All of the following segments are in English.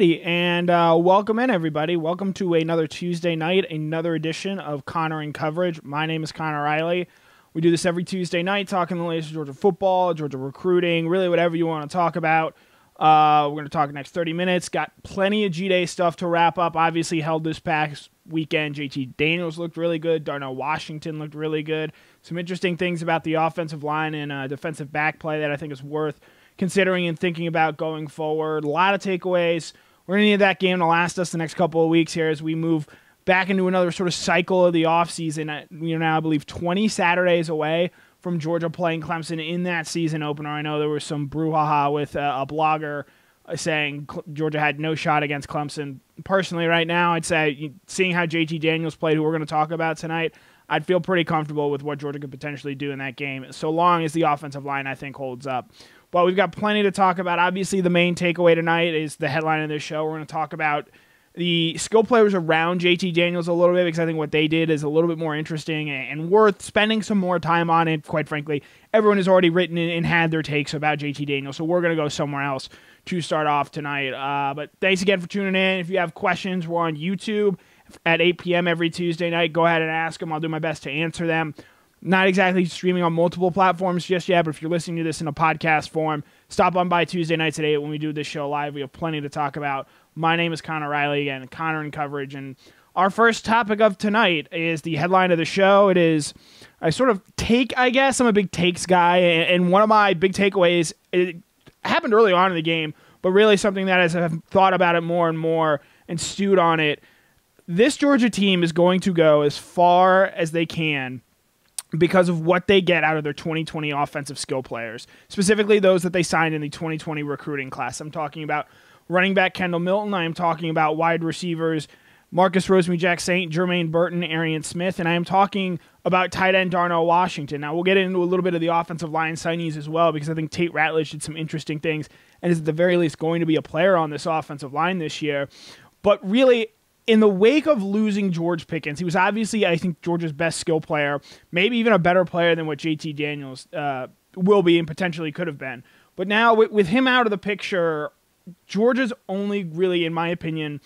Alrighty, and uh, welcome in everybody. Welcome to another Tuesday night, another edition of Connor in Coverage. My name is Connor Riley. We do this every Tuesday night, talking the latest Georgia football, Georgia recruiting, really whatever you want to talk about. Uh, we're going to talk next 30 minutes. Got plenty of G Day stuff to wrap up. Obviously, held this past weekend. JT Daniels looked really good. Darnell Washington looked really good. Some interesting things about the offensive line and uh, defensive back play that I think is worth considering and thinking about going forward. A lot of takeaways. We're going to need that game to last us the next couple of weeks here as we move back into another sort of cycle of the offseason. We're now, I believe, 20 Saturdays away from Georgia playing Clemson in that season opener. I know there was some brouhaha with uh, a blogger saying Georgia had no shot against Clemson. Personally, right now, I'd say seeing how JT Daniels played, who we're going to talk about tonight, I'd feel pretty comfortable with what Georgia could potentially do in that game, so long as the offensive line, I think, holds up. But we've got plenty to talk about. Obviously, the main takeaway tonight is the headline of this show. We're going to talk about the skill players around JT Daniels a little bit because I think what they did is a little bit more interesting and worth spending some more time on it. Quite frankly, everyone has already written and had their takes about JT Daniels, so we're going to go somewhere else to start off tonight. Uh, but thanks again for tuning in. If you have questions, we're on YouTube at 8 p.m. every Tuesday night. Go ahead and ask them. I'll do my best to answer them. Not exactly streaming on multiple platforms just yet, but if you're listening to this in a podcast form, stop on by Tuesday nights at 8 when we do this show live. We have plenty to talk about. My name is Connor Riley, again, Connor in coverage. And our first topic of tonight is the headline of the show. It is I sort of take, I guess. I'm a big takes guy, and one of my big takeaways it happened early on in the game, but really something that as I've thought about it more and more and stewed on it, this Georgia team is going to go as far as they can because of what they get out of their 2020 offensive skill players, specifically those that they signed in the 2020 recruiting class. I'm talking about running back Kendall Milton. I am talking about wide receivers Marcus Rosemy-Jacksaint, Jermaine Burton, Arian Smith, and I am talking about tight end Darnell Washington. Now we'll get into a little bit of the offensive line signees as well because I think Tate Ratledge did some interesting things and is at the very least going to be a player on this offensive line this year. But really, in the wake of losing George Pickens, he was obviously, I think, Georgia's best skill player, maybe even a better player than what JT Daniels uh, will be and potentially could have been. But now, with, with him out of the picture, Georgia's only really, in my opinion,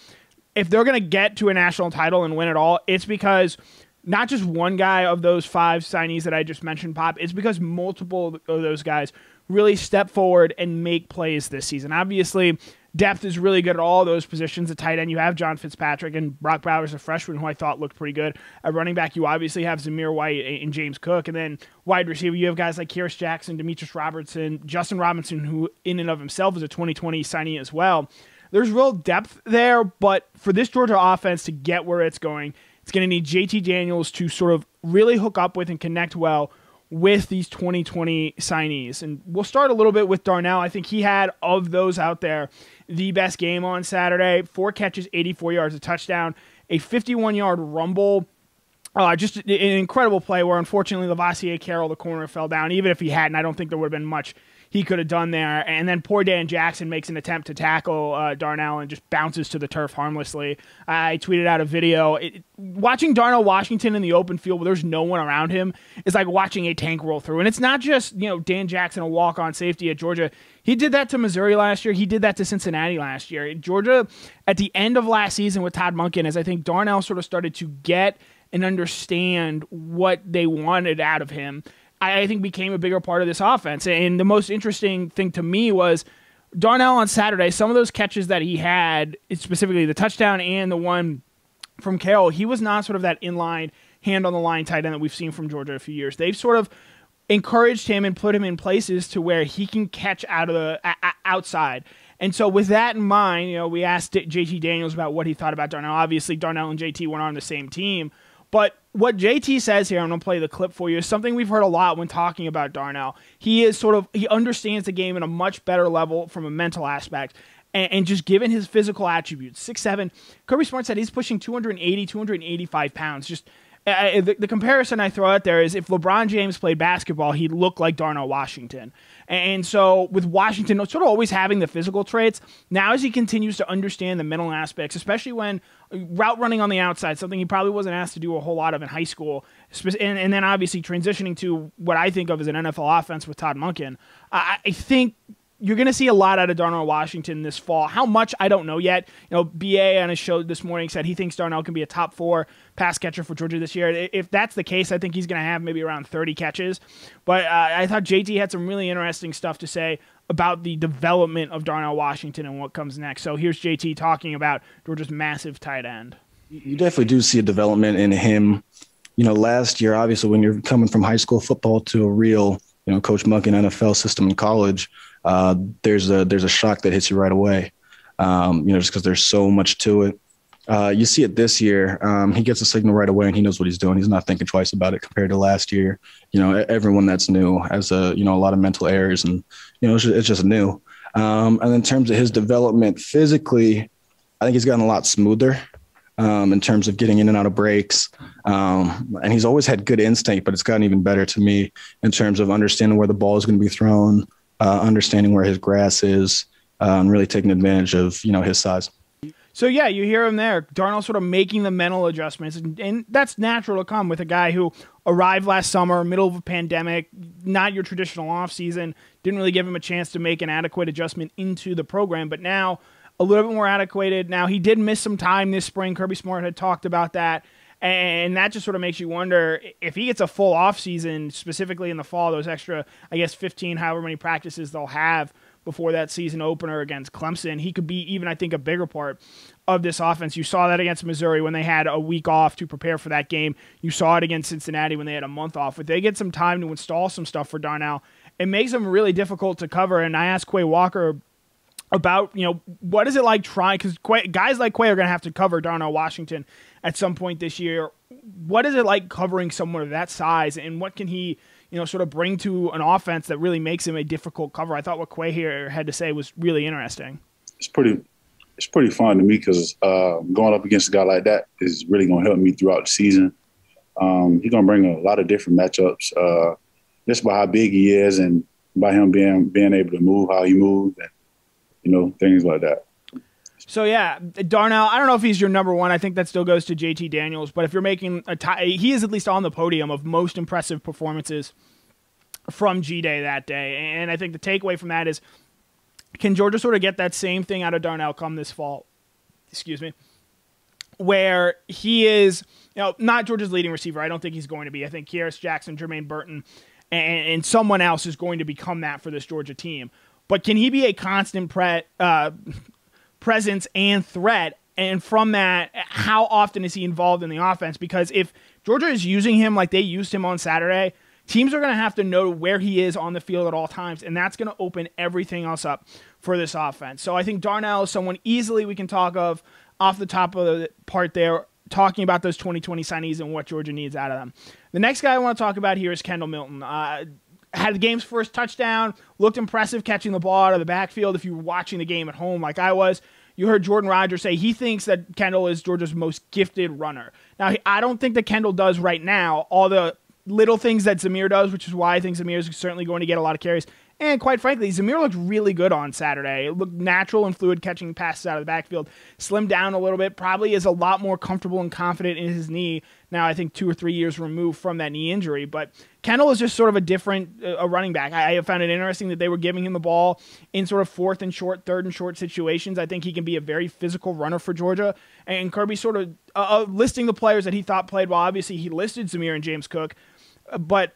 if they're going to get to a national title and win it all, it's because not just one guy of those five signees that I just mentioned, Pop, it's because multiple of those guys really step forward and make plays this season. Obviously, depth is really good at all those positions. At tight end, you have John Fitzpatrick and Brock Bowers, a freshman who I thought looked pretty good. At running back, you obviously have Zamir White and James Cook. And then wide receiver, you have guys like Kearis Jackson, Demetrius Robertson, Justin Robinson, who in and of himself is a 2020 signee as well. There's real depth there, but for this Georgia offense to get where it's going, it's going to need JT Daniels to sort of really hook up with and connect well with these 2020 signees. And we'll start a little bit with Darnell. I think he had, of those out there, the best game on Saturday. Four catches, 84 yards, a touchdown, a 51 yard rumble. Uh, just an incredible play where unfortunately Lovasea Carroll, the corner, fell down. Even if he hadn't, I don't think there would have been much he could have done there. And then poor Dan Jackson makes an attempt to tackle uh, Darnell and just bounces to the turf harmlessly. I tweeted out a video. It, watching Darnell Washington in the open field where there's no one around him is like watching a tank roll through. And it's not just, you know, Dan Jackson, a walk on safety at Georgia. He did that to Missouri last year. He did that to Cincinnati last year. Georgia, at the end of last season with Todd Monken, as I think Darnell sort of started to get and understand what they wanted out of him I think became a bigger part of this offense. And the most interesting thing to me was Darnell on Saturday, some of those catches that he had, specifically the touchdown and the one from Carroll, he was not sort of that inline, hand on the line tight end that we've seen from Georgia a few years. They've sort of encouraged him and put him in places to where he can catch out of the a, outside. And so, with that in mind, you know, we asked JT Daniels about what he thought about Darnell. Obviously, Darnell and JT weren't on the same team, but what JT says here, I'm going to play the clip for you, is something we've heard a lot when talking about Darnell. He is sort of, he understands the game in a much better level from a mental aspect. And, and just given his physical attributes, six seven, Kirby Smart said he's pushing 280, 285 pounds. Just uh, the, the, comparison I throw out there is if LeBron James played basketball, he'd look like Darnell Washington. And so with Washington sort of always having the physical traits, now as he continues to understand the mental aspects, especially when uh, route running on the outside, something he probably wasn't asked to do a whole lot of in high school, and, and then obviously transitioning to what I think of as an NFL offense with Todd Monken, I, I think you're going to see a lot out of Darnell Washington this fall. How much I don't know yet. You know, BA on his show this morning said he thinks Darnell can be a top four pass catcher for Georgia this year. If that's the case, I think he's going to have maybe around 30 catches. But uh, I thought JT had some really interesting stuff to say about the development of Darnell Washington and what comes next. So here's JT talking about Georgia's massive tight end. You definitely do see a development in him. You know, last year, obviously, when you're coming from high school football to a real, you know, Coach Monken NFL system in college, uh, there's a there's a shock that hits you right away. Um, you know, just because there's so much to it. Uh, you see it this year. Um, he gets a signal right away, and he knows what he's doing. He's not thinking twice about it compared to last year. You know, everyone that's new has a you know a lot of mental errors, and you know it's just, it's just new. Um, and in terms of his development physically, I think he's gotten a lot smoother um, in terms of getting in and out of breaks. Um, and he's always had good instinct, but it's gotten even better to me in terms of understanding where the ball is going to be thrown, uh, understanding where his grass is, uh, and really taking advantage of you know his size. So yeah, you hear him there. Darnell sort of making the mental adjustments, and, and, that's natural to come with a guy who arrived last summer, middle of a pandemic, not your traditional off season. Didn't really give him a chance to make an adequate adjustment into the program, but now a little bit more adequate. Now he did miss some time this spring. Kirby Smart had talked about that. And that just sort of makes you wonder if he gets a full off season, specifically in the fall, those extra, I guess, 15, however many practices they'll have before that season opener against Clemson. He could be even, I think, a bigger part of this offense. You saw that against Missouri when they had a week off to prepare for that game. You saw it against Cincinnati when they had a month off. If they get some time to install some stuff for Darnell, it makes them really difficult to cover. And I asked Quay Walker about, you know, what is it like trying, because guys like Quay are going to have to cover Darnell Washington at some point this year. What is it like covering someone of that size, and what can he – you know, sort of bring to an offense that really makes him a difficult cover. I thought what Quay here had to say was really interesting. It's pretty, it's pretty fun to me because uh, going up against a guy like that is really going to help me throughout the season. Um, he's going to bring a lot of different matchups, uh, just by how big he is and by him being being able to move how he moves and you know things like that. So yeah, Darnell. I don't know if he's your number one. I think that still goes to JT Daniels. But if you're making a tie, he is at least on the podium of most impressive performances from G Day that day. And I think the takeaway from that is, can Georgia sort of get that same thing out of Darnell come this fall? Excuse me, where he is, you know, not Georgia's leading receiver. I don't think he's going to be. I think Kearis Jackson, Jermaine Burton, and, and someone else is going to become that for this Georgia team. But can he be a constant pre- uh, presence and threat. And from that, how often is he involved in the offense? Because if Georgia is using him like they used him on Saturday, teams are going to have to know where he is on the field at all times, and that's going to open everything else up for this offense. So I think Darnell is someone easily we can talk of off the top of the part there, talking about those 2020 signees and what Georgia needs out of them. The next guy I want to talk about here is Kendall Milton. Uh, had the game's first touchdown, looked impressive catching the ball out of the backfield. If you were watching the game at home like I was, you heard Jordan Rodgers say he thinks that Kendall is Georgia's most gifted runner. Now, I don't think that Kendall does right now all the little things that Zamir does, which is why I think Zamir is certainly going to get a lot of carries. And quite frankly, Zamir looked really good on Saturday. It looked natural and fluid catching passes out of the backfield. Slimmed down a little bit, probably is a lot more comfortable and confident in his knee now, I think two or three years removed from that knee injury. But Kendall is just sort of a different uh, a running back. I, I found it interesting that they were giving him the ball in sort of fourth and short, third and short situations. I think he can be a very physical runner for Georgia. And Kirby sort of uh, uh listing the players that he thought played well. Obviously, he listed Zamir and James Cook, uh, but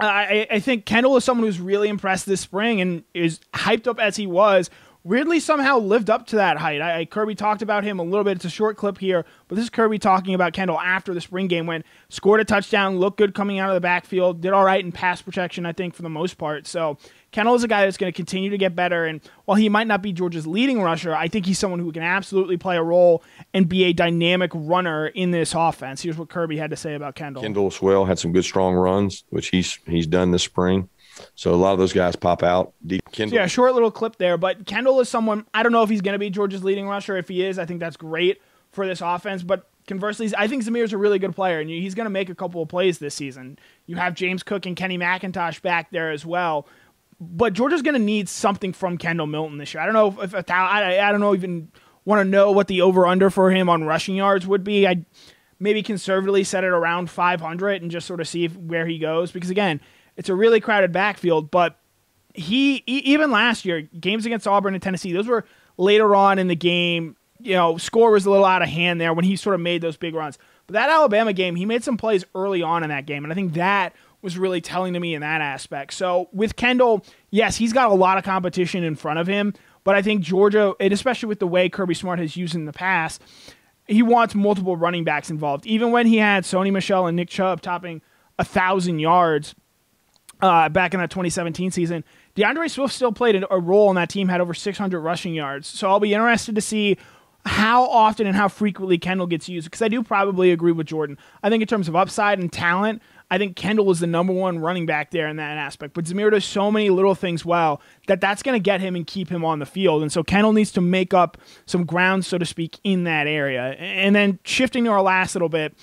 I, I think Kendall is someone who's really impressed this spring and is hyped up as he was. Weirdly, somehow lived up to that height. I, I, Kirby talked about him a little bit. It's a short clip here, but this is Kirby talking about Kendall after the spring game when scored a touchdown, looked good coming out of the backfield, did all right in pass protection, I think, for the most part. So Kendall is a guy that's going to continue to get better. And while he might not be Georgia's leading rusher, I think he's someone who can absolutely play a role and be a dynamic runner in this offense. Here's what Kirby had to say about Kendall. Kendall as well had some good strong runs, which he's he's done this spring. So a lot of those guys pop out. Kendall. Yeah, short little clip there. But Kendall is someone I don't know if he's going to be Georgia's leading rusher. If he is, I think that's great for this offense. But conversely, I think Zamir's a really good player, and he's going to make a couple of plays this season. You have James Cook and Kenny McIntosh back there as well but Georgia's going to need something from Kendall Milton this year. I don't know if, if I, I don't know even want to know what the over under for him on rushing yards would be. I maybe conservatively set it around 500 and just sort of see if, where he goes because again, it's a really crowded backfield, but he even last year, games against Auburn and Tennessee, those were later on in the game. You know, score was a little out of hand there when he sort of made those big runs. But that Alabama game, he made some plays early on in that game, and I think that was really telling to me in that aspect. So with Kendall, yes, he's got a lot of competition in front of him, but I think Georgia, and especially with the way Kirby Smart has used in the past, he wants multiple running backs involved. Even when he had Sony Michel and Nick Chubb topping a thousand yards uh, back in that 2017 season, D'Andre Swift still played a role in that team, had over 600 rushing yards. So I'll be interested to see how often and how frequently Kendall gets used because I do probably agree with Jordan. I think in terms of upside and talent, I think Kendall is the number one running back there in that aspect. But Zamir does so many little things well that that's going to get him and keep him on the field. And so Kendall needs to make up some ground, so to speak, in that area. And then shifting to our last little bit,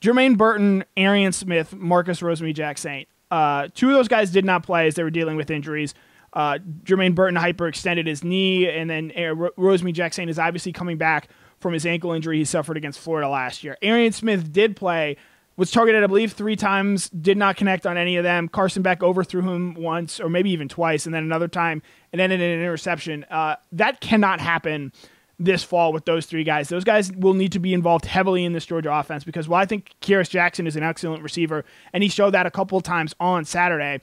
Jermaine Burton, Arian Smith, Marcus Rosemy-Jacksaint. Uh, two of those guys did not play as they were dealing with injuries. Uh, Jermaine Burton hyperextended his knee, and then uh, Rosemy-Jacksaint is obviously coming back from his ankle injury he suffered against Florida last year. Arian Smith did play, was targeted, I believe, three times, did not connect on any of them. Carson Beck overthrew him once, or maybe even twice, and then another time, and ended in an interception. Uh, that cannot happen this fall with those three guys. Those guys will need to be involved heavily in this Georgia offense because while I think Kearis Jackson is an excellent receiver, and he showed that a couple of times on Saturday,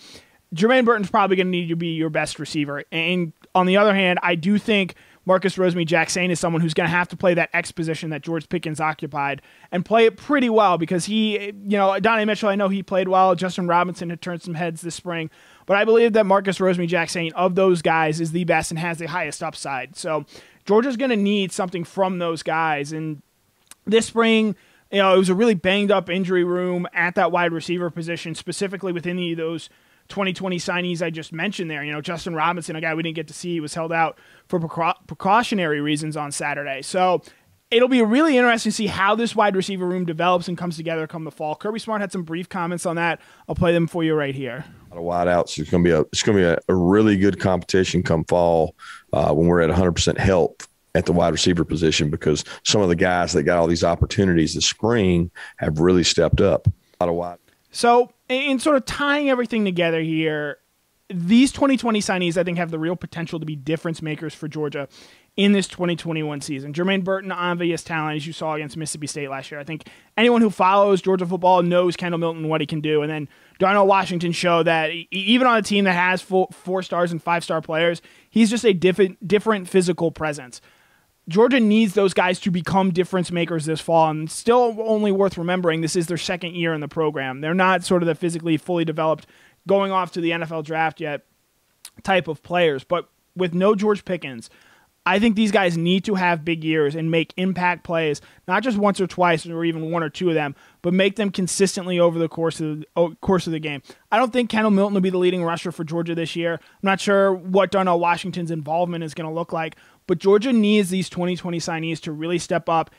Jermaine Burton's probably going to need to be your best receiver. And on the other hand, I do think Marcus Rosemy-Jacksaint is someone who's going to have to play that X position that George Pickens occupied and play it pretty well because he, you know, Donnie Mitchell, I know he played well. Justin Robinson had turned some heads this spring. But I believe that Marcus Rosemy-Jacksaint, of those guys, is the best and has the highest upside. So Georgia's going to need something from those guys. And this spring, you know, it was a really banged up injury room at that wide receiver position, specifically within the, those 2020 signees I just mentioned there. You know, Justin Robinson, a guy we didn't get to see, was held out for precautionary reasons on Saturday. So it'll be really interesting to see how this wide receiver room develops and comes together come the fall. Kirby Smart had some brief comments on that. I'll play them for you right here. A lot of wideouts. It's going to be a it's going to be a, a really good competition come fall uh, when we're at 100 percent health at the wide receiver position because some of the guys that got all these opportunities this spring have really stepped up. A lot of wide. So, in sort of tying everything together here, these 2020 signees, I think, have the real potential to be difference makers for Georgia in this 2021 season. Jermaine Burton, obvious talent, as you saw against Mississippi State last year. I think anyone who follows Georgia football knows Kendall Milton what he can do. And then Darnell Washington showed that even on a team that has four stars and five star players, he's just a different, different physical presence. Georgia needs those guys to become difference makers this fall. And still, only worth remembering, this is their second year in the program. They're not sort of the physically fully developed, going off to the NFL draft yet type of players. But with no George Pickens, I think these guys need to have big years and make impact plays, not just once or twice or even one or two of them, but make them consistently over the course of the course of the game. I don't think Kendall Milton will be the leading rusher for Georgia this year. I'm not sure what Darnell Washington's involvement is going to look like, but Georgia needs these 2020 signees to really step up.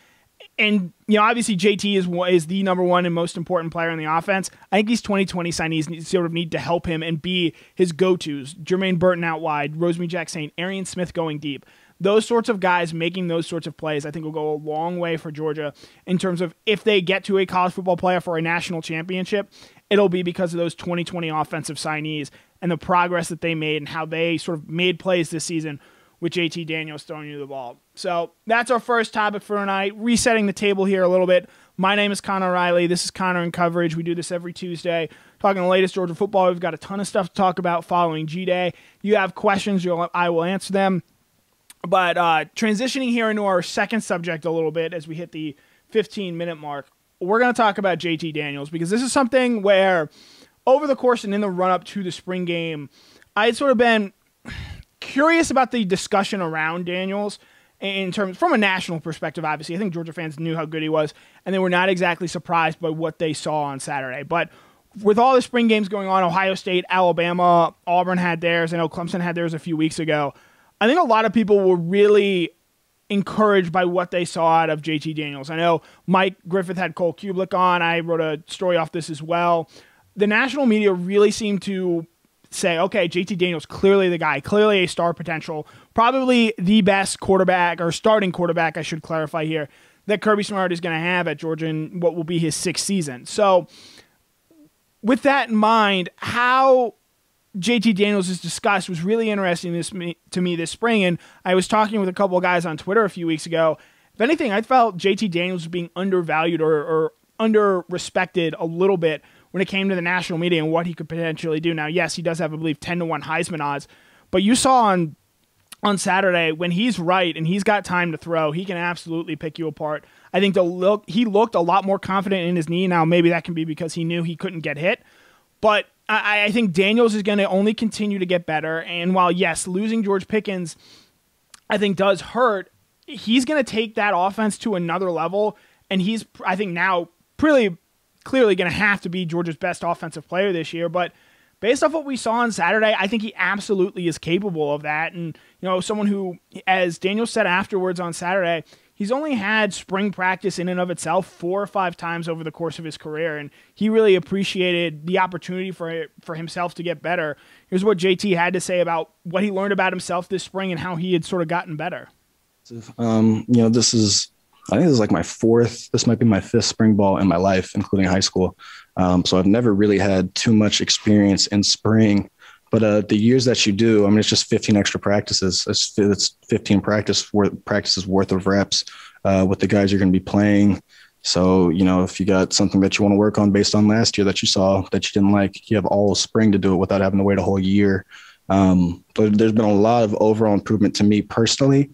And you know, obviously JT is is the number one and most important player in the offense. I think these 2020 signees need, sort of need to help him and be his go-tos. Jermaine Burton out wide, Rosemy-Jacksaint, Arian Smith going deep those sorts of guys making those sorts of plays, I think will go a long way for Georgia in terms of if they get to a college football playoff or a national championship, it'll be because of those 2020 offensive signees and the progress that they made and how they sort of made plays this season with JT Daniels throwing you the ball. So that's our first topic for tonight. Resetting the table here a little bit. My name is Connor Riley. This is Connor in Coverage. We do this every Tuesday, talking the latest Georgia football. We've got a ton of stuff to talk about following G Day. You have questions, I will answer them. But uh, transitioning here into our second subject a little bit as we hit the 15 minute mark, we're going to talk about JT Daniels because this is something where over the course and in the run up to the spring game, I had sort of been curious about the discussion around Daniels in terms from a national perspective obviously. I think georgia fans knew how good he was and they were not exactly surprised by what they saw on saturday. But with all the spring games going on ohio state alabama auburn had theirs. I know clemson had theirs a few weeks ago I think a lot of people were really encouraged by what they saw out of JT Daniels. I know Mike Griffith had Cole Cubelic on. I wrote a story off this as well. The national media really seemed to say, okay, JT Daniels clearly the guy, clearly a star potential, probably the best quarterback or starting quarterback, I should clarify here, that Kirby Smart is going to have at Georgia in what will be his sixth season. So, with that in mind, how JT Daniels has discussed was really interesting this, to me this spring. And I was talking with a couple of guys on Twitter a few weeks ago. If anything, I felt JT Daniels was being undervalued or, or under respected a little bit when it came to the national media and what he could potentially do. Now, yes, he does have, I believe, 10 to 1 Heisman odds, but you saw on on Saturday when he's right and he's got time to throw, he can absolutely pick you apart. I think the look he looked a lot more confident in his knee. Now, maybe that can be because he knew he couldn't get hit, but I, I think Daniels is going to only continue to get better. And while yes, losing George Pickens, I think does hurt, he's going to take that offense to another level. And he's, I think, now pretty clearly going to have to be Georgia's best offensive player this year. But based off what we saw on Saturday, I think he absolutely is capable of that. And, you know, someone who, as Daniel said afterwards on Saturday, he's only had spring practice in and of itself four or five times over the course of his career, and he really appreciated the opportunity for for himself to get better. Here's what JT had to say about what he learned about himself this spring and how he had sort of gotten better. Um, you know, this is I think this is like my fourth. This might be my fifth spring ball in my life, including high school. Um, so I've never really had too much experience in spring. But uh, the years that you do, I mean, it's just 15 extra practices. It's, it's 15 practice worth, practices worth of reps uh, with the guys you're going to be playing. So, you know, if you got something that you want to work on based on last year that you saw that you didn't like, you have all spring to do it without having to wait a whole year. Um, but there's been a lot of overall improvement to me personally.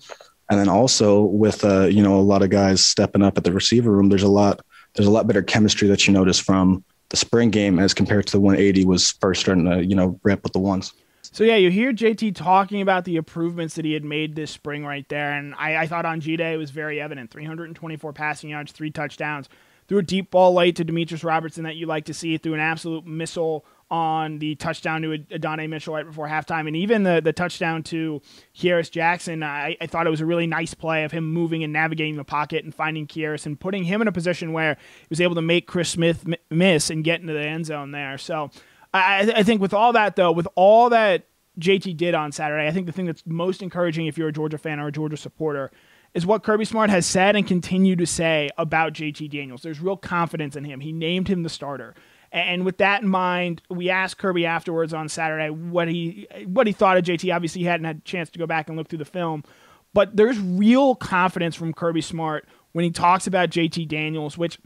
And then also with, uh, you know, a lot of guys stepping up at the receiver room, there's a lot, there's a lot better chemistry that you notice from the spring game as compared to the 180 was first starting to you know ramp with the ones. So yeah, you hear JT talking about the improvements that he had made this spring right there, and I, I thought on G Day it was very evident: 324 passing yards, three touchdowns, threw a deep ball late to Demetrius Robertson that you like to see, through an absolute missile on the touchdown to Adonai Mitchell right before halftime, and even the the touchdown to Kearis Jackson. I, I, thought it was a really nice play of him moving and navigating the pocket and finding Kearis and putting him in a position where he was able to make Chris Smith miss and get into the end zone there. So I, I think with all that though, with all that JT did on Saturday, I think the thing that's most encouraging if you're a Georgia fan or a Georgia supporter is what Kirby Smart has said and continue to say about JT Daniels. There's real confidence in him. He named him the starter. And with that in mind, we asked Kirby afterwards on Saturday what he what he thought of JT. Obviously, he hadn't had a chance to go back and look through the film, but there's real confidence from Kirby Smart when he talks about JT Daniels, which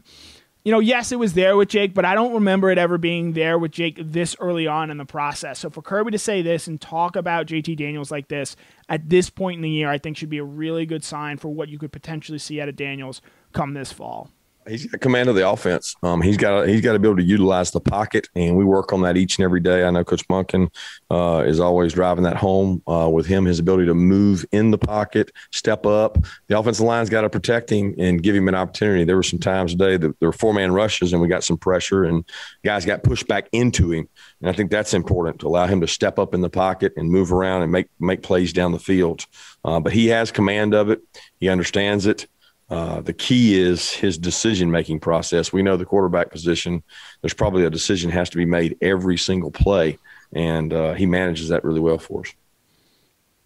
you know, yes, it was there with Jake, but I don't remember it ever being there with Jake this early on in the process. So for Kirby to say this and talk about JT Daniels like this at this point in the year, I think should be a really good sign for what you could potentially see out of Daniels come this fall he's got command of the offense. Um, he's got he's got to be able to utilize the pocket, and we work on that each and every day. I know Coach Monken uh, is always driving that home uh, with him. His ability to move in the pocket, step up. The offensive line's got to protect him and give him an opportunity. There were some times today that there were four man rushes, and we got some pressure, and guys got pushed back into him. And I think that's important to allow him to step up in the pocket and move around and make make plays down the field. Uh, but he has command of it. He understands it. Uh, the key is his decision making process. We know the quarterback position, there's probably a decision has to be made every single play, and uh, he manages that really well for us.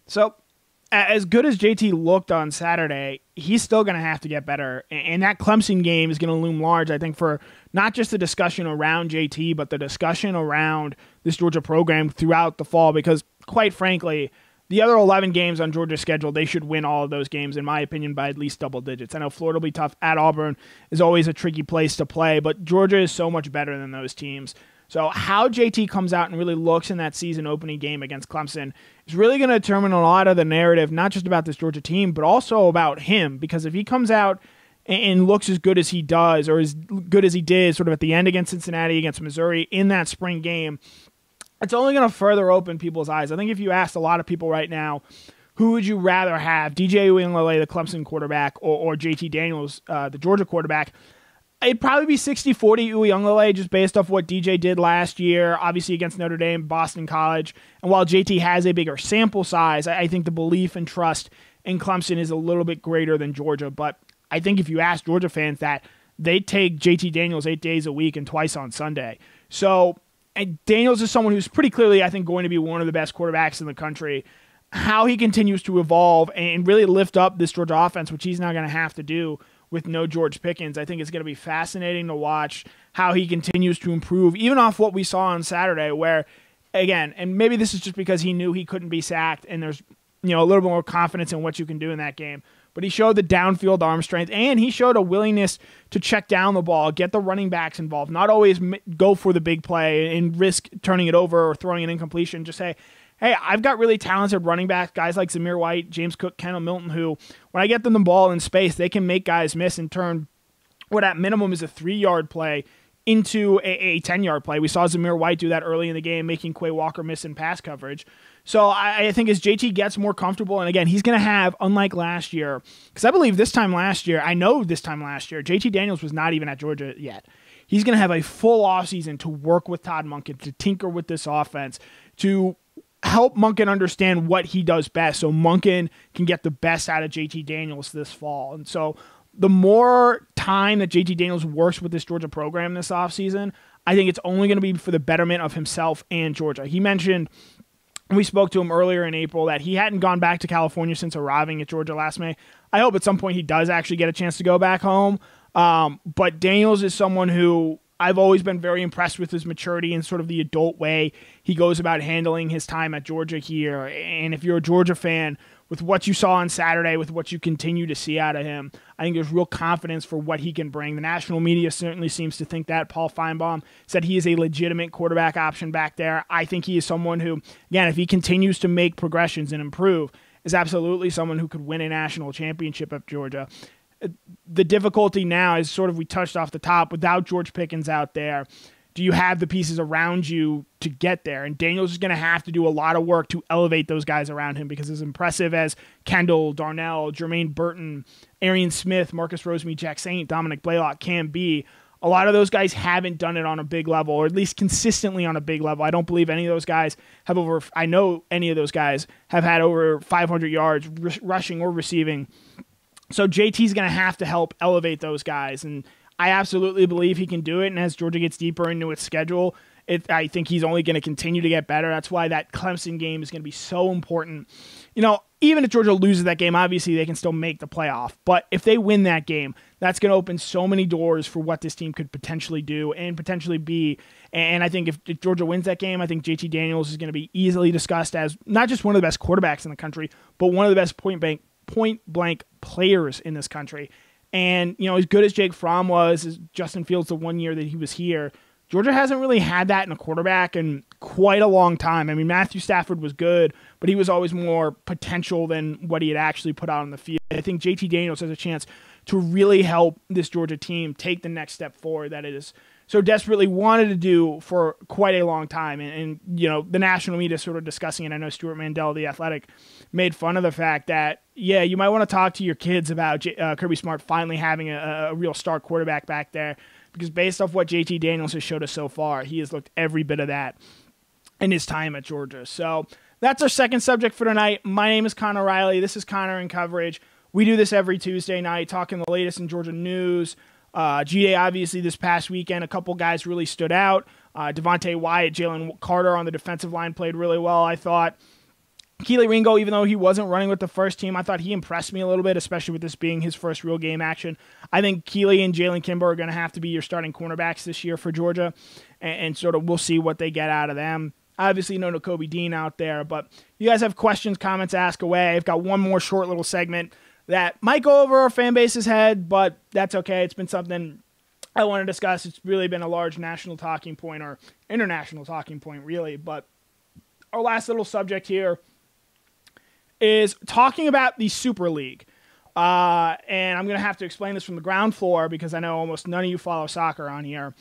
So, as good as JT looked on Saturday, he's still going to have to get better. And that Clemson game is going to loom large, I think, for not just the discussion around JT, but the discussion around this Georgia program throughout the fall. Because, quite frankly, the other 11 games on Georgia's schedule, they should win all of those games, in my opinion, by at least double digits. I know Florida will be tough at Auburn, is always a tricky place to play, but Georgia is so much better than those teams. So, how JT comes out and really looks in that season opening game against Clemson is really going to determine a lot of the narrative, not just about this Georgia team, but also about him. Because if he comes out and looks as good as he does, or as good as he did sort of at the end against Cincinnati, against Missouri in that spring game, it's only going to further open people's eyes. I think if you asked a lot of people right now, who would you rather have, DJ Uiagalelei, the Clemson quarterback, or, or JT Daniels, uh, the Georgia quarterback? It'd probably be 60 40 Uiagalelei just based off what DJ did last year, obviously against Notre Dame, Boston College. And while JT has a bigger sample size, I, I think the belief and trust in Clemson is a little bit greater than Georgia. But I think if you ask Georgia fans that, they take JT Daniels eight days a week and twice on Sunday. So and Daniels is someone who's pretty clearly, I think, going to be one of the best quarterbacks in the country. How he continues to evolve and really lift up this Georgia offense, which he's now going to have to do with no George Pickens, I think it's going to be fascinating to watch how he continues to improve, even off what we saw on Saturday, where again, and maybe this is just because he knew he couldn't be sacked, and there's you know a little bit more confidence in what you can do in that game. But he showed the downfield arm strength, and he showed a willingness to check down the ball, get the running backs involved, not always go for the big play and risk turning it over or throwing an incompletion. Just say, hey, I've got really talented running backs, guys like Zamir White, James Cook, Kendall Milton, who, when I get them the ball in space, they can make guys miss and turn what at minimum is a three yard play into a, a 10 yard play. We saw Zamir White do that early in the game, making Quay Walker miss in pass coverage. So I, I think as JT gets more comfortable, and again, he's going to have, unlike last year, because I believe this time last year, I know this time last year, JT Daniels was not even at Georgia yet. He's going to have a full offseason to work with Todd Monken, to tinker with this offense, to help Monken understand what he does best so Monken can get the best out of JT Daniels this fall. And so the more time that JT Daniels works with this Georgia program this offseason, I think it's only going to be for the betterment of himself and Georgia. He mentioned we spoke to him earlier in April that he hadn't gone back to California since arriving at Georgia last May. I hope at some point he does actually get a chance to go back home. Um, but Daniels is someone who I've always been very impressed with his maturity and sort of the adult way he goes about handling his time at Georgia here. And if you're a Georgia fan, with what you saw on Saturday, with what you continue to see out of him, I think there's real confidence for what he can bring. The national media certainly seems to think that. Paul Finebaum said he is a legitimate quarterback option back there. I think he is someone who, again, if he continues to make progressions and improve, is absolutely someone who could win a national championship at Georgia. The difficulty now is sort of we touched off the top without George Pickens out there do you have the pieces around you to get there? And Daniels is going to have to do a lot of work to elevate those guys around him because as impressive as Kendall, Darnell, Jermaine Burton, Arian Smith, Marcus Rosemy, Jack Saint, Dominick Blaylock can be, a lot of those guys haven't done it on a big level, or at least consistently on a big level. I don't believe any of those guys have over, I know any of those guys have had over 500 yards r- rushing or receiving. So JT's going to have to help elevate those guys. And I absolutely believe he can do it. And as Georgia gets deeper into its schedule, it, I think he's only going to continue to get better. That's why that Clemson game is going to be so important. You know, even if Georgia loses that game, obviously they can still make the playoff. But if they win that game, that's going to open so many doors for what this team could potentially do and potentially be. And I think if, if Georgia wins that game, I think JT Daniels is going to be easily discussed as not just one of the best quarterbacks in the country, but one of the best point blank point blank players in this country. And, you know, as good as Jake Fromm was, as Justin Fields the one year that he was here, Georgia hasn't really had that in a quarterback in quite a long time. I mean, Matthew Stafford was good, but he was always more potential than what he had actually put out on the field. I think JT Daniels has a chance to really help this Georgia team take the next step forward that it is so desperately wanted to do for quite a long time. And, and, you know, the national media sort of discussing it. I know Stewart Mandel, the athletic, made fun of the fact that, yeah, you might want to talk to your kids about uh, Kirby Smart finally having a, a real star quarterback back there. Because based off what JT Daniels has showed us so far, he has looked every bit of that in his time at Georgia. So that's our second subject for tonight. My name is Connor Riley. This is Connor in coverage. We do this every Tuesday night, talking the latest in Georgia news, uh, GA, obviously, this past weekend, a couple guys really stood out. Uh, Devonte Wyatt, Jalen Carter on the defensive line played really well, I thought. Kelee Ringo, even though he wasn't running with the first team, I thought he impressed me a little bit, especially with this being his first real game action. I think Kelee and Jalen Kimber are going to have to be your starting cornerbacks this year for Georgia, and, and, sort of we'll see what they get out of them. Obviously, no Nakobe Dean out there, but you guys have questions, comments, ask away. I've got one more short little segment that might go over our fan base's head, but that's okay. It's been something I want to discuss. It's really been a large national talking point or international talking point, really. But our last little subject here is talking about the Super League. Uh, and I'm going to have to explain this from the ground floor because I know almost none of you follow soccer on here.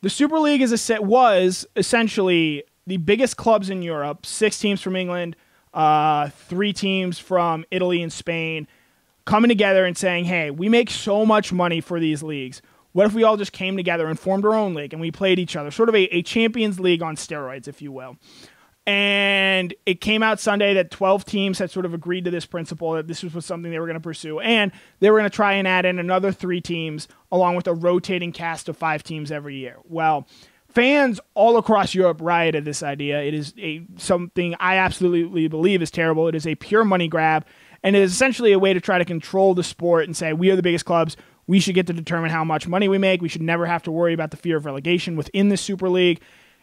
The Super League is a set, was essentially the biggest clubs in Europe, six teams from England, uh, three teams from Italy and Spain, coming together and saying, hey, we make so much money for these leagues. What if we all just came together and formed our own league and we played each other? Sort of a, a Champions League on steroids, if you will. And it came out Sunday that 12 teams had sort of agreed to this principle that this was something they were going to pursue. And they were going to try and add in another three teams along with a rotating cast of five teams every year. Well, fans all across Europe rioted this idea. It is a something I absolutely believe is terrible. It is a pure money grab and it is essentially a way to try to control the sport and say we are the biggest clubs. We should get to determine how much money we make. We should never have to worry about the fear of relegation within the Super League.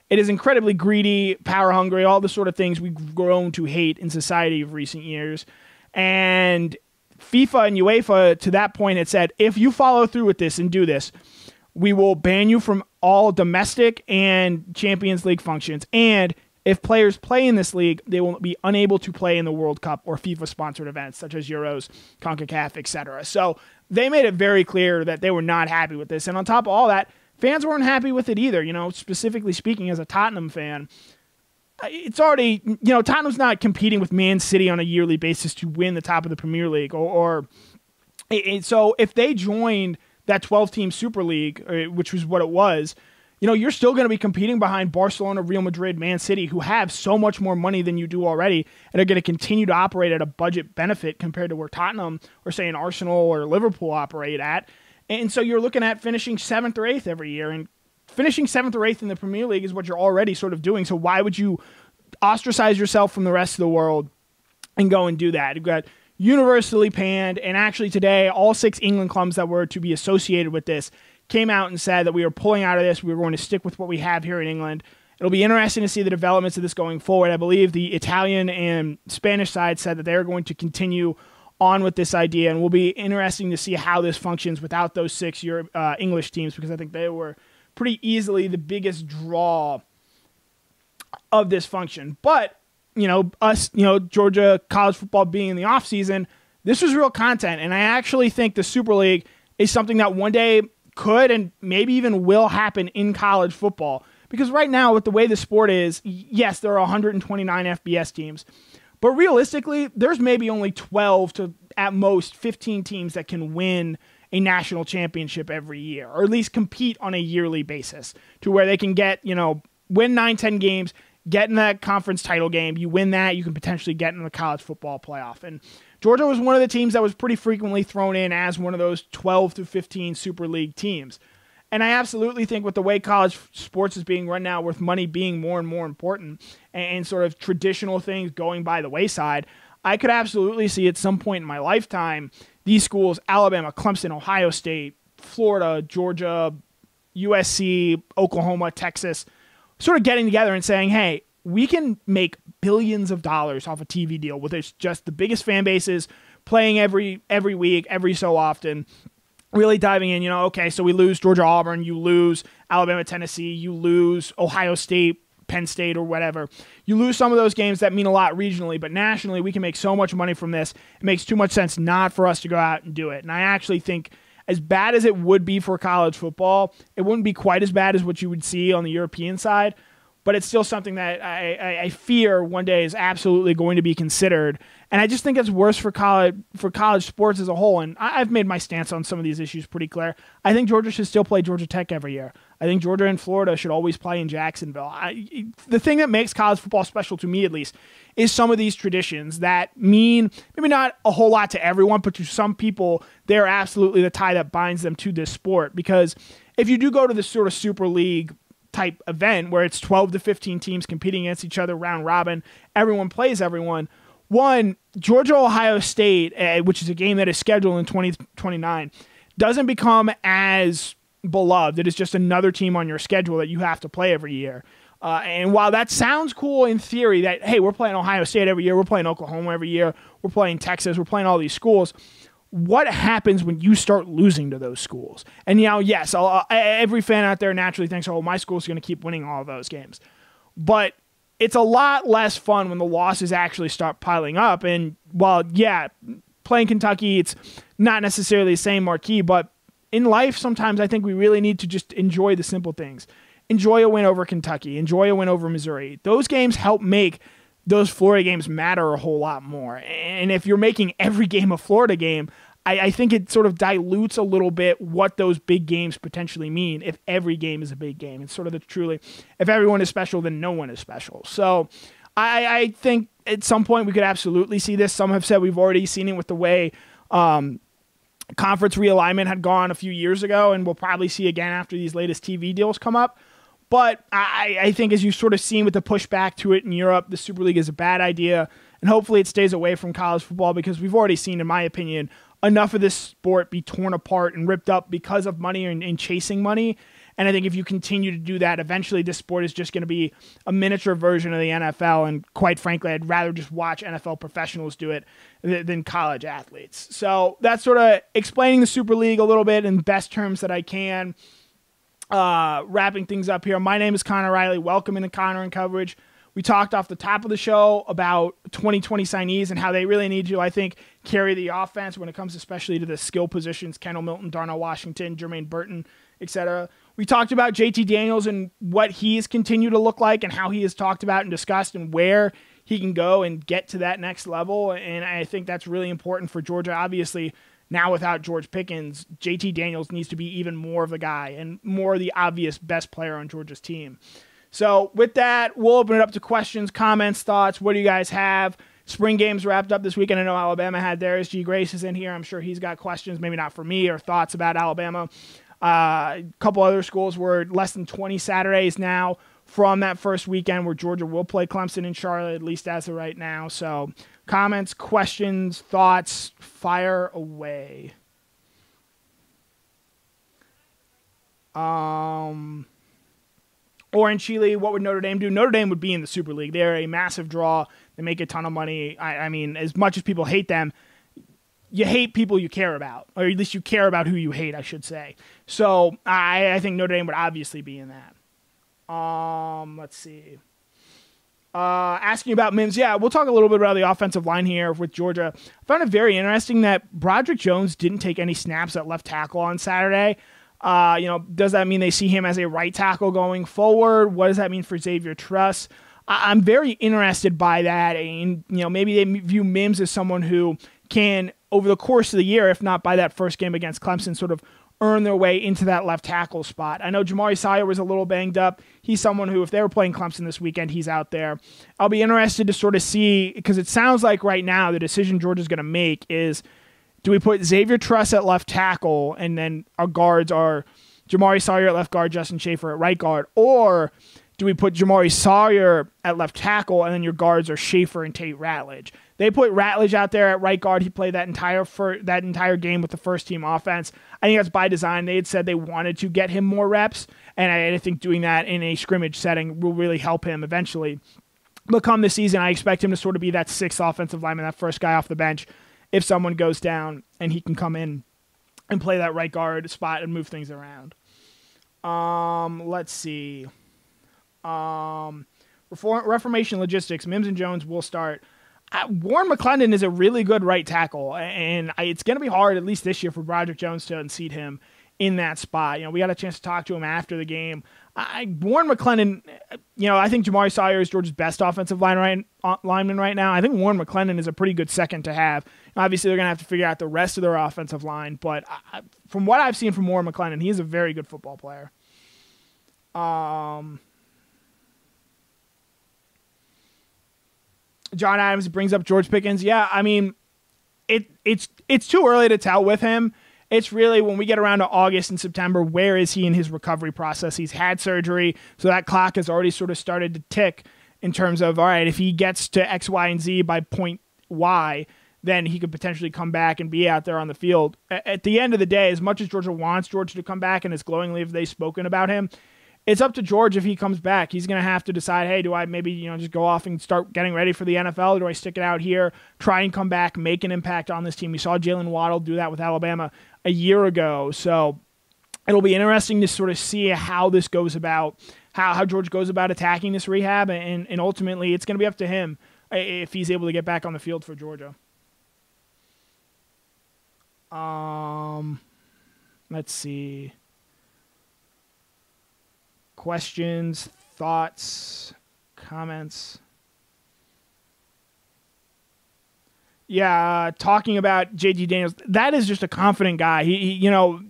It is incredibly greedy, power hungry, all the sort of things we've grown to hate in society of recent years. And FIFA and UEFA to that point had said, if you follow through with this and do this, we will ban you from all domestic and Champions League functions. And if players play in this league, they will be unable to play in the World Cup or FIFA sponsored events such as Euros, CONCACAF, etc. So they made it very clear that they were not happy with this. And on top of all that, fans weren't happy with it either. You know, specifically speaking, as a Tottenham fan, it's already you know Tottenham's not competing with Man City on a yearly basis to win the top of the Premier League or, or so if they joined that 12 team Super League, uh, which was what it was, you know, you're still going to be competing behind Barcelona, Real Madrid, Man City, who have so much more money than you do already and are going to continue to operate at a budget benefit compared to where Tottenham or, say, an Arsenal or Liverpool operate at. And so you're looking at finishing seventh or eighth every year. And finishing seventh or eighth in the Premier League is what you're already sort of doing. So why would you ostracize yourself from the rest of the world and go and do that? You've got universally panned, and actually today, all six England clubs that were to be associated with this came out and said that we are pulling out of this. We are going to stick with what we have here in England. It'll be interesting to see the developments of this going forward. I believe the Italian and Spanish side said that they're going to continue on with this idea, and will be interesting to see how this functions without those six Europe, uh, English teams because I think they were pretty easily the biggest draw of this function. But, you know, us, you know, Georgia college football being in the offseason, this was real content. And I actually think the Super League is something that one day could and maybe even will happen in college football. Because right now, with the way the sport is, yes, there are 129 FBS teams. But realistically, there's maybe only 12 to at most 15 teams that can win a national championship every year, or at least compete on a yearly basis to where they can get, you know, win nine, 10 games, get in that conference title game. You win that, you can potentially get in the college football playoff. And Georgia was one of the teams that was pretty frequently thrown in as one of those 12 to 15 Super League teams. And I absolutely think with the way college sports is being run now, with money being more and more important and, sort of traditional things going by the wayside, I could absolutely see at some point in my lifetime these schools Alabama, Clemson, Ohio State, Florida, Georgia, USC, Oklahoma, Texas sort of getting together and saying, hey, we can make billions of dollars off a TV deal with just the biggest fan bases playing every every week, every so often. Really diving in, you know, okay, so we lose Georgia Auburn, you lose Alabama Tennessee, you lose Ohio State, Penn State or whatever. You lose some of those games that mean a lot regionally, but nationally, we can make so much money from this. It makes too much sense not for us to go out and do it. And I actually think, as bad as it would be for college football, it wouldn't be quite as bad as what you would see on the European side. But it's still something that I, I, I fear one day is absolutely going to be considered and I just think it's worse for college for college sports as a whole. And I, have made my stance on some of these issues pretty clear. I think Georgia should still play Georgia Tech every year. I think Georgia and Florida should always play in Jacksonville. I, the thing that makes college football special to me, at least, is some of these traditions that mean maybe not a whole lot to everyone, but to some people, they're absolutely the tie that binds them to this sport. Because if you do go to this sort of Super League type event where it's 12 to 15 teams competing against each other round robin, everyone plays everyone one, Georgia Ohio State, uh, which is a game that is scheduled in 2029, doesn't become as beloved. It is just another team on your schedule that you have to play every year. Uh, and while that sounds cool in theory, that hey, we're playing Ohio State every year, we're playing Oklahoma every year, we're playing Texas, we're playing all these schools. What happens when you start losing to those schools? And you yes, every fan out there naturally thinks, "Oh, my school's going to keep winning all those games," but it's a lot less fun when the losses actually start piling up. And while, yeah, playing Kentucky, it's not necessarily the same marquee, but in life, sometimes I think we really need to just enjoy the simple things. Enjoy a win over Kentucky, enjoy a win over Missouri. Those games help make those Florida games matter a whole lot more. And if you're making every game a Florida game, I, I, think it sort of dilutes a little bit what those big games potentially mean if every game is a big game. It's sort of the truly, if everyone is special, then no one is special. So I, I think at some point we could absolutely see this. Some have said we've already seen it with the way um, conference realignment had gone a few years ago, and we'll probably see again after these latest TV deals come up. But I, I think as you've sort of seen with the pushback to it in Europe, the Super League is a bad idea. And hopefully it stays away from college football because we've already seen, in my opinion, enough of this sport be torn apart and ripped up because of money and, and chasing money. And I think if you continue to do that, eventually this sport is just going to be a miniature version of the NFL. And quite frankly, I'd rather just watch NFL professionals do it than college athletes. So that's sort of explaining the Super League a little bit in best terms that I can. Uh, wrapping things up here. My name is Connor Riley. Welcome into Connor and coverage. We talked off the top of the show about 2020 signees and how they really need to, I think, carry the offense when it comes especially to the skill positions Kendall Milton, Darnell Washington, Jermaine Burton, etc. We talked about JT Daniels and what he has continued to look like and how he has talked about and discussed and where he can go and get to that next level. And I think that's really important for Georgia. Obviously, now without George Pickens, JT Daniels needs to be even more of the guy and more the obvious best player on Georgia's team. So, with that, we'll open it up to questions, comments, thoughts. What do you guys have? Spring games wrapped up this weekend. I know Alabama had theirs. G. Grace is in here. I'm sure he's got questions, maybe not for me, or thoughts about Alabama. Uh, a couple other schools were less than 20 Saturdays now from that first weekend where Georgia will play Clemson in Charlotte, at least as of right now. So, comments, questions, thoughts, fire away. Um, Orange Chile, what would Notre Dame do? Notre Dame would be in the Super League. They're a massive draw. They make a ton of money. I, I mean, as much as people hate them, you hate people you care about, or at least you care about who you hate, I should say. So I, I think Notre Dame would obviously be in that. Um, let's see. Uh, asking about Mims, yeah, we'll talk a little bit about the offensive line here with Georgia. I found it very interesting that Broderick Jones didn't take any snaps at left tackle on Saturday. Uh, you know, does that mean they see him as a right tackle going forward? What does that mean for Xavier Truss? I- am very interested by that. And, you know, maybe they view Mims as someone who can, over the course of the year, if not by that first game against Clemson, sort of earn their way into that left tackle spot. I know Jamaree Salyer was a little banged up. He's someone who, if they were playing Clemson this weekend, he's out there. I'll be interested to sort of see, because it sounds like right now the decision Georgia's going to make is – do we put Xavier Truss at left tackle and then our guards are Jamaree Salyer at left guard, Justin Shaffer at right guard? Or do we put Jamaree Salyer at left tackle and then your guards are Shaffer and Tate Ratledge? They put Ratledge out there at right guard. He played that entire fir- that entire game with the first team offense. I think that's by design. They had said they wanted to get him more reps, and I, I think doing that in a scrimmage setting will really help him eventually. But come this season, I expect him to sort of be that sixth offensive lineman, that first guy off the bench if someone goes down and he can come in and play that right guard spot and move things around. Um, let's see. Um, Reform, Reformation Logistics, Mims and Jones will start. Uh, Warren McClendon is a really good right tackle, and I, it's going to be hard, at least this year, for Broderick Jones to unseat him in that spot. You know, we got a chance to talk to him after the game. I, Warren McClendon, you know, I think Jamaree Salyer is Georgia's best offensive line right, uh, lineman right now. I think Warren McClendon is a pretty good second to have. Obviously, they're going to have to figure out the rest of their offensive line, but I, from what I've seen from Warren McClendon, he's a very good football player. Um, John Adams brings up George Pickens. Yeah, I mean, it it's it's too early to tell with him. It's really when we get around to August and September, where is he in his recovery process? He's had surgery, so that clock has already sort of started to tick in terms of all right, if he gets to X, Y, and Z by point Y, then he could potentially come back and be out there on the field. At the end of the day, as much as Georgia wants Georgia to come back and as glowingly have they spoken about him, it's up to George if he comes back. He's going to have to decide, hey, do I maybe, you know, just go off and start getting ready for the NFL? Or do I stick it out here, try and come back, make an impact on this team? We saw Jaylen Waddle do that with Alabama a year ago. So it'll be interesting to sort of see how this goes about, how, how George goes about attacking this rehab. And, and ultimately, it's going to be up to him if he's able to get back on the field for Georgia. Um, let's see. Questions, thoughts, comments. Yeah, talking about JT Daniels, that is just a confident guy. He, he you know,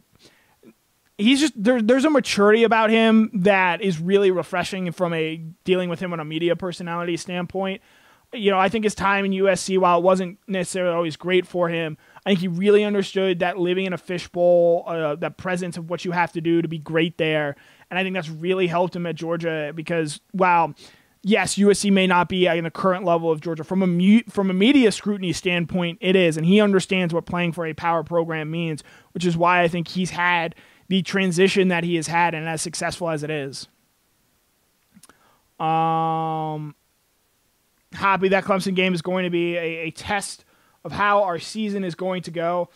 he's just there, there's a maturity about him that is really refreshing from a dealing with him on a media personality standpoint. You know, I think his time in USC, while it wasn't necessarily always great for him, I think he really understood that living in a fishbowl, uh, that presence of what you have to do to be great there, and I think that's really helped him at Georgia because wow yes, USC may not be in the current level of Georgia from a from a media scrutiny standpoint. It is, and he understands what playing for a power program means, which is why I think he's had the transition that he has had and as successful as it is. Um, happy that Clemson game is going to be a, a test of how our season is going to go.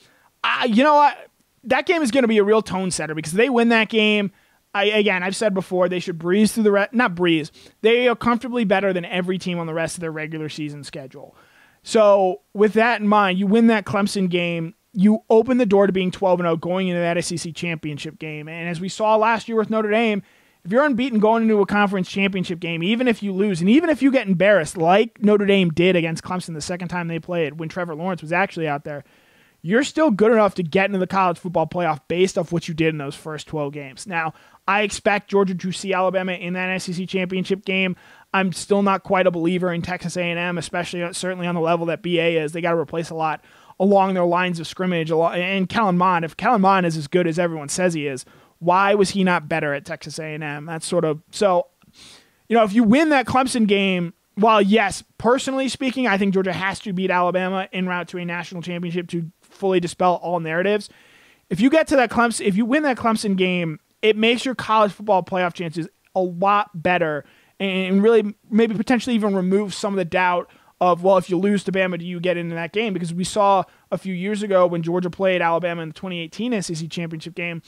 Uh, you know what? That game is going to be a real tone setter because they win that game. I, again, I've said before they should breeze through the rest. Not breeze. They are comfortably better than every team on the rest of their regular season schedule. So with that in mind, you win that Clemson game. You open the door to being 12 0 going into that SEC championship game. And as we saw last year with Notre Dame, if you're unbeaten going into a conference championship game, even if you lose, and even if you get embarrassed, like Notre Dame did against Clemson the second time they played when Trevor Lawrence was actually out there, you're still good enough to get into the college football playoff based off what you did in those first 12 games. Now, I expect Georgia to see Alabama in that SEC championship game. I'm still not quite a believer in Texas A&M, especially certainly on the level that BA is. They got to replace a lot along their lines of scrimmage. And Kellen Mond, if Kellen Mond is as good as everyone says he is, why was he not better at Texas A&M? That's sort of so. You know, if you win that Clemson game, while yes, personally speaking, I think Georgia has to beat Alabama en route to a national championship to fully dispel all narratives. If you get to that Clemson, if you win that Clemson game, it makes your college football playoff chances a lot better and really maybe potentially even remove some of the doubt of well if you lose to Bama do you get into that game because we saw a few years ago when Georgia played Alabama in the 2018 SEC championship game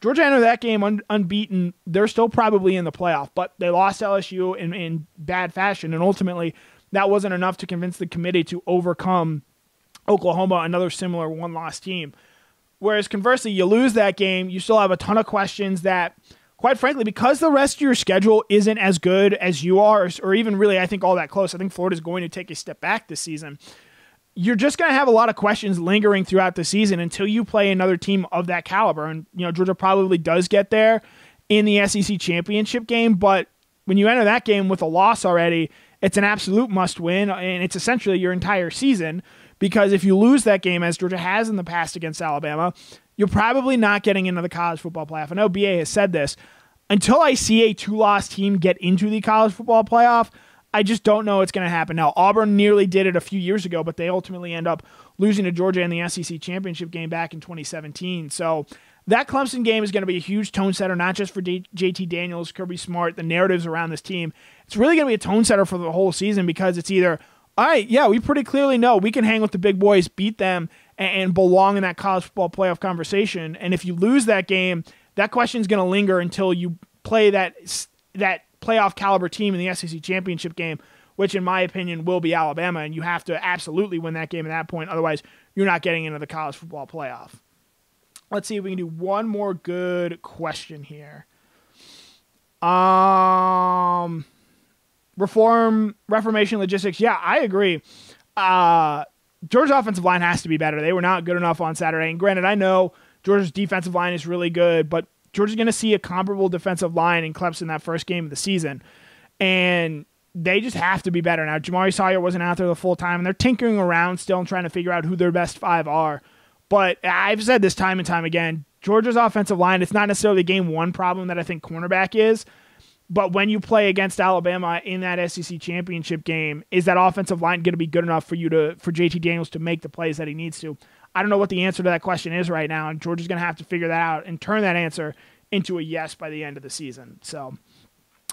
Georgia entered that game un- unbeaten. They're still probably in the playoff, but they lost LSU in, in bad fashion. And ultimately, that wasn't enough to convince the committee to overcome Oklahoma, another similar one loss team. Whereas conversely, you lose that game, you still have a ton of questions that, quite frankly, because the rest of your schedule isn't as good as you are, or, or even really, I think, all that close. I think Florida's going to take a step back this season you're just going to have a lot of questions lingering throughout the season until you play another team of that caliber. And, you know, Georgia probably does get there in the SEC championship game, but when you enter that game with a loss already, it's an absolute must win, and it's essentially your entire season because if you lose that game, as Georgia has in the past against Alabama, you're probably not getting into the college football playoff. I know BA has said this. Until I see a two loss team get into the college football playoff, I just don't know what's going to happen. Now, Auburn nearly did it a few years ago, but they ultimately end up losing to Georgia in the SEC championship game back in 2017. So that Clemson game is going to be a huge tone setter, not just for D- JT Daniels, Kirby Smart, the narratives around this team. It's really going to be a tone setter for the whole season because it's either, all right, yeah, we pretty clearly know we can hang with the big boys, beat them, and, belong in that college football playoff conversation. And if you lose that game, that question is going to linger until you play that that playoff caliber team in the SEC championship game, which in my opinion will be Alabama, and you have to absolutely win that game at that point. Otherwise, you're not getting into the college football playoff. Let's see if we can do one more good question here. Um, reform, reformation, logistics. Yeah, I agree. Uh, Georgia's offensive line has to be better. They were not good enough on Saturday. And granted, I know Georgia's defensive line is really good, but Georgia's going to see a comparable defensive line in Clemson that first game of the season. And they just have to be better. Now, Jamaree Salyer wasn't out there the full time, and they're tinkering around still and trying to figure out who their best five are. But I've said this time and time again Georgia's offensive line, it's not necessarily game one problem that I think cornerback is. But when you play against Alabama in that SEC championship game, is that offensive line going to be good enough for you to for JT Daniels to make the plays that he needs to? I don't know what the answer to that question is right now, and Georgia's going to have to figure that out and turn that answer into a yes by the end of the season. So,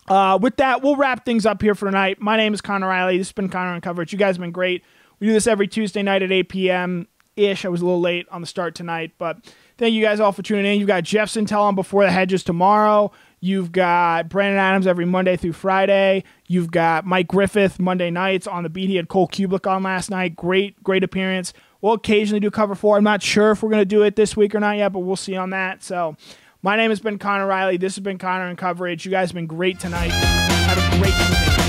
uh, with that, we'll wrap things up here for tonight. My name is Connor Riley. This has been Connor on Coverage. You guys have been great. We do this every Tuesday night at 8 p.m. ish. I was a little late on the start tonight, but thank you guys all for tuning in. You've got Jeff Sentell on Before the Hedges tomorrow. You've got Brandon Adams every Monday through Friday. You've got Mike Griffith Monday nights on the beat. He had Cole Cubelic on last night. Great, great appearance. We'll occasionally do cover four. I'm not sure if we're going to do it this week or not yet, but we'll see on that. So, my name has been Connor Riley. This has been Connor in coverage. You guys have been great tonight. Have a great evening.